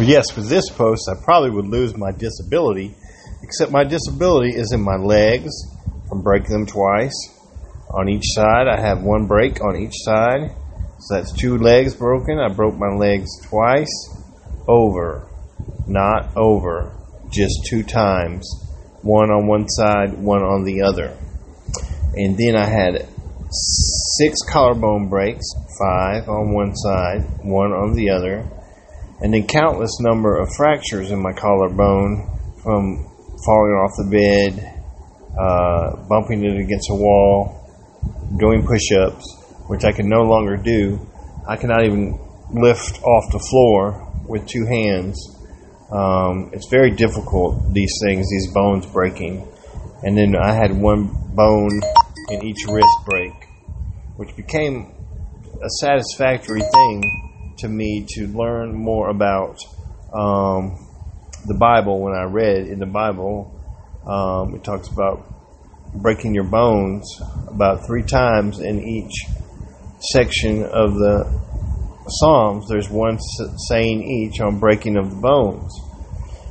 Well, yes, with this post, I probably would lose my disability, except my disability is in my legs from breaking them twice. On each side, I have one break on each side. So that's two legs broken. I broke my legs twice. Over. Not over. Just two times. One on one side, one on the other. And then I had six collarbone breaks, five on one side, one on the other, and then countless number of fractures in my collarbone from falling off the bed, uh, bumping it against a wall, doing push-ups, which I can no longer do. I cannot even lift off the floor with two hands. Um, it's very difficult. These things, these bones breaking, and then I had one bone in each wrist break, which became a satisfactory thing to me to learn more about um, the Bible. When I read in the Bible, um, it talks about breaking your bones about three times in each section of the Psalms. There's one saying each on breaking of the bones.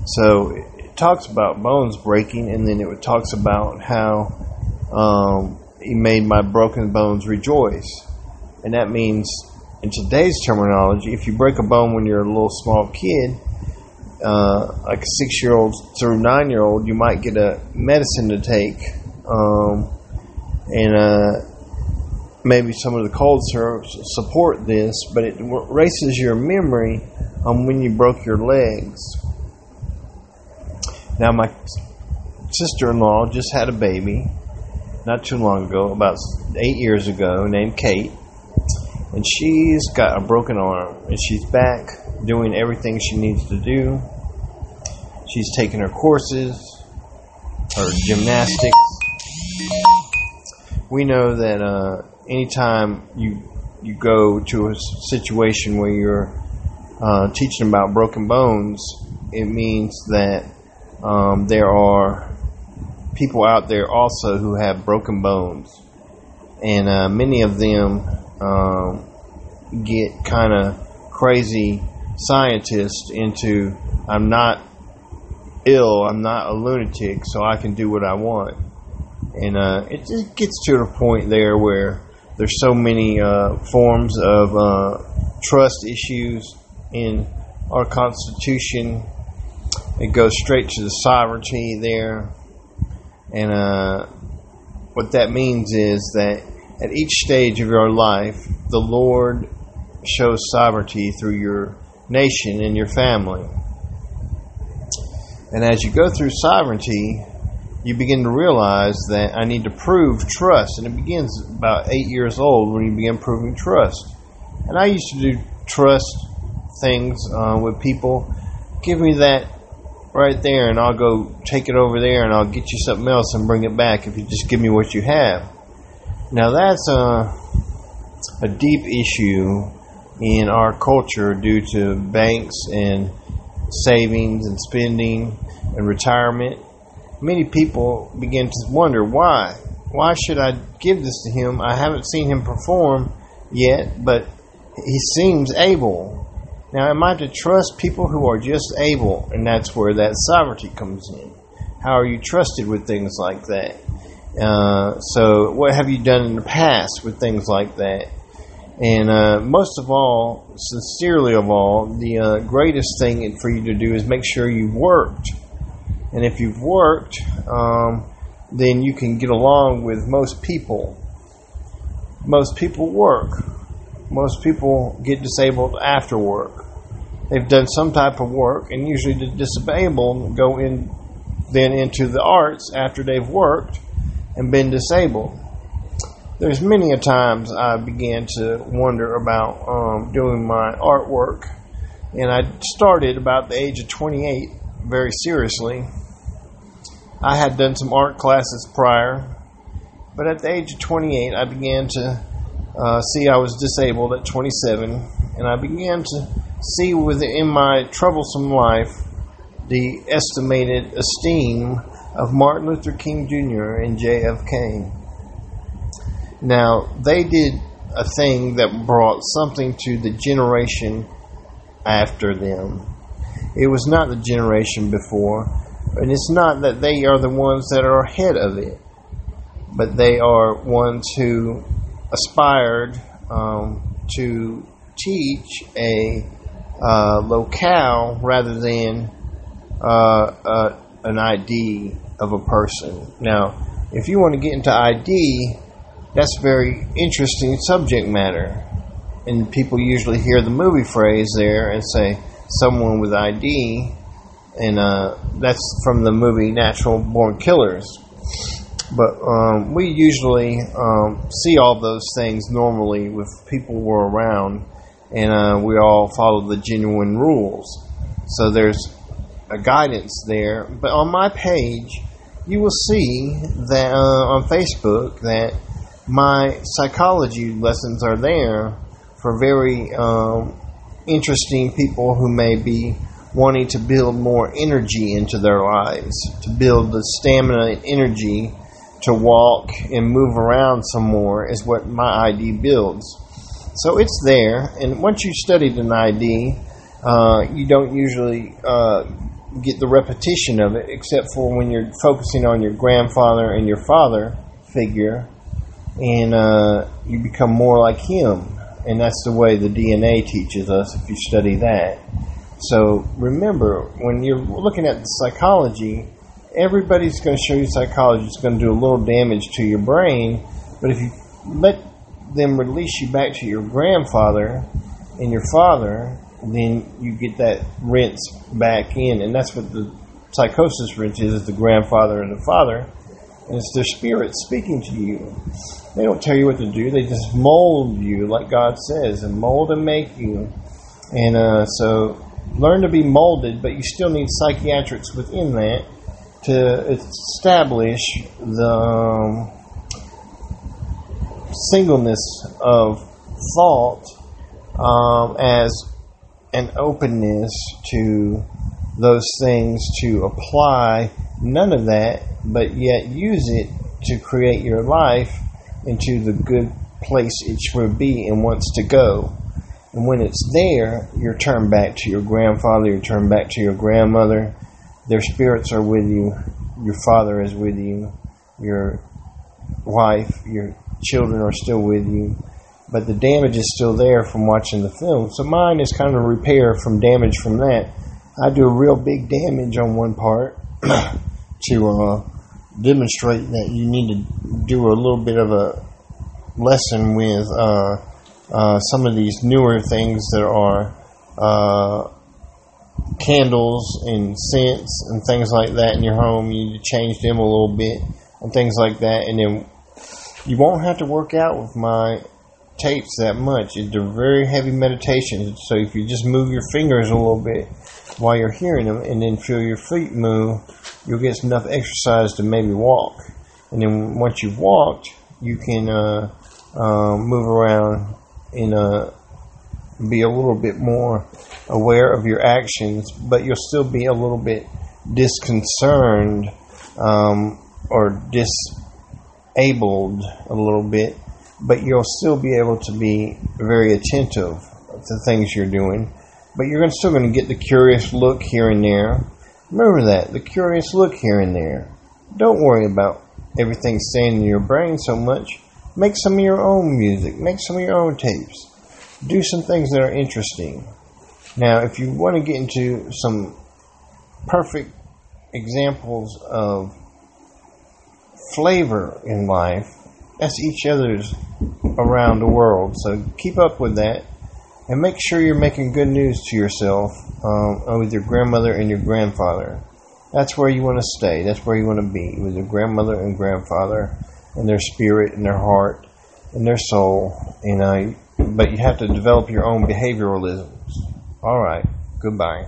So it talks about bones breaking, and then it talks about how um, He made my broken bones rejoice, and that means in today's terminology, if you break a bone when you're a little small kid, uh, like a six year old through nine year old, you might get a medicine to take um, and uh, maybe some of the cold syrups support this, but it erases your memory on when you broke your legs. Now, my sister in law just had a baby not too long ago, about eight years ago, named Kate. And she's got a broken arm, and she's back doing everything she needs to do. She's taking her courses, her gymnastics, we know that uh, anytime you you go to a situation where you're uh, teaching about broken bones, it means that um, there are people out there also who have broken bones, and uh, many of them um, get kind of crazy scientists into I'm not ill, I'm not a lunatic, so I can do what I want and uh, it just gets to the point there where there's so many uh, forms of uh, trust issues in our Constitution. It goes straight to the sovereignty there, and uh, what that means is that at each stage of your life, the Lord shows sovereignty through your nation and your family. And as you go through sovereignty, you begin to realize that I need to prove trust. And it begins about eight years old when you begin proving trust. And I used to do trust things uh, with people. Give me that right there, and I'll go take it over there, and I'll get you something else and bring it back if you just give me what you have. Now, that's a, a deep issue in our culture due to banks and savings and spending and retirement many people begin to wonder why. Why should I give this to him? I haven't seen him perform yet, but he seems able. Now, am I to trust people who are just able? And that's where that sovereignty comes in. How are you trusted with things like that? Uh, so, what have you done in the past with things like that? And uh, most of all, sincerely of all, the uh, greatest thing for you to do is make sure you've worked and if you've worked, um, then you can get along with most people. Most people work. Most people get disabled after work. They've done some type of work, and usually the disabled go in then into the arts after they've worked and been disabled. There's many a times I began to wonder about um, doing my artwork, and I started about the age of 28 very seriously I had done some art classes prior, but at the age of 28, I began to uh, see I was disabled at 27, and I began to see within my troublesome life the estimated esteem of Martin Luther King Jr. and JFK. Now, they did a thing that brought something to the generation after them. It was not the generation before, and it's not that they are the ones that are ahead of it, but they are ones who aspired um, to teach a uh, locale rather than uh, uh, an ID of a person. Now, if you want to get into ID, that's a very interesting subject matter. And people usually hear the movie phrase there and say, someone with ID, and uh, that's from the movie Natural Born Killers. But um, we usually um, see all those things normally with people who are around, and uh, we all follow the genuine rules. So there's a guidance there. But on my page, you will see that uh, on Facebook that my psychology lessons are there for very um, interesting people who may be wanting to build more energy into their lives, to build the stamina and energy to walk and move around some more is what my ID builds. So it's there, and once you've studied an ID, uh, you don't usually uh, get the repetition of it, except for when you're focusing on your grandfather and your father figure, and uh, you become more like him. And that's the way the DNA teaches us if you study that. So remember, when you're looking at the psychology, everybody's going to show you psychology. It's going to do a little damage to your brain, but if you let them release you back to your grandfather and your father, then you get that rinse back in, and that's what the psychosis rinse is: is the grandfather and the father, and it's their spirit speaking to you. They don't tell you what to do; they just mold you, like God says, and mold and make you. And uh, so, learn to be molded, but you still need psychiatrics within that to establish the singleness of thought um, as an openness to those things to apply none of that, but yet use it to create your life into the good place it should be and wants to go. And when it's there, you're turned back to your grandfather, you're turned back to your grandmother. Their spirits are with you, your father is with you, your wife, your children are still with you but the damage is still there from watching the film. So mine is kind of repair from damage from that. I do a real big damage on one part to uh, demonstrate that you need to do a little bit of a lesson with uh, uh, some of these newer things that are uh, candles and scents and things like that in your home. You need to change them a little bit and things like that, and then you won't have to work out with my tapes that much. A very heavy meditation. So if you just move your fingers a little bit while you're hearing them and then feel your feet move, you'll get enough exercise to maybe walk. And then once you've walked, you can uh, uh, move around in uh, be a little bit more aware of your actions, but you'll still be a little bit disconcerted um, or disabled a little bit but you'll still be able to be very attentive to things you're doing. But you're still going to get the curious look here and there. Remember that, the curious look here and there. Don't worry about everything staying in your brain so much. Make some of your own music, make some of your own tapes. Do some things that are interesting. Now, if you want to get into some perfect examples of flavor in life, that's each other's around the world. So keep up with that and make sure you're making good news to yourself um, with your grandmother and your grandfather. That's where you want to stay. That's where you want to be with your grandmother and grandfather and their spirit and their heart and their soul. You know, but you have to develop your own behavioralisms. All right. Goodbye.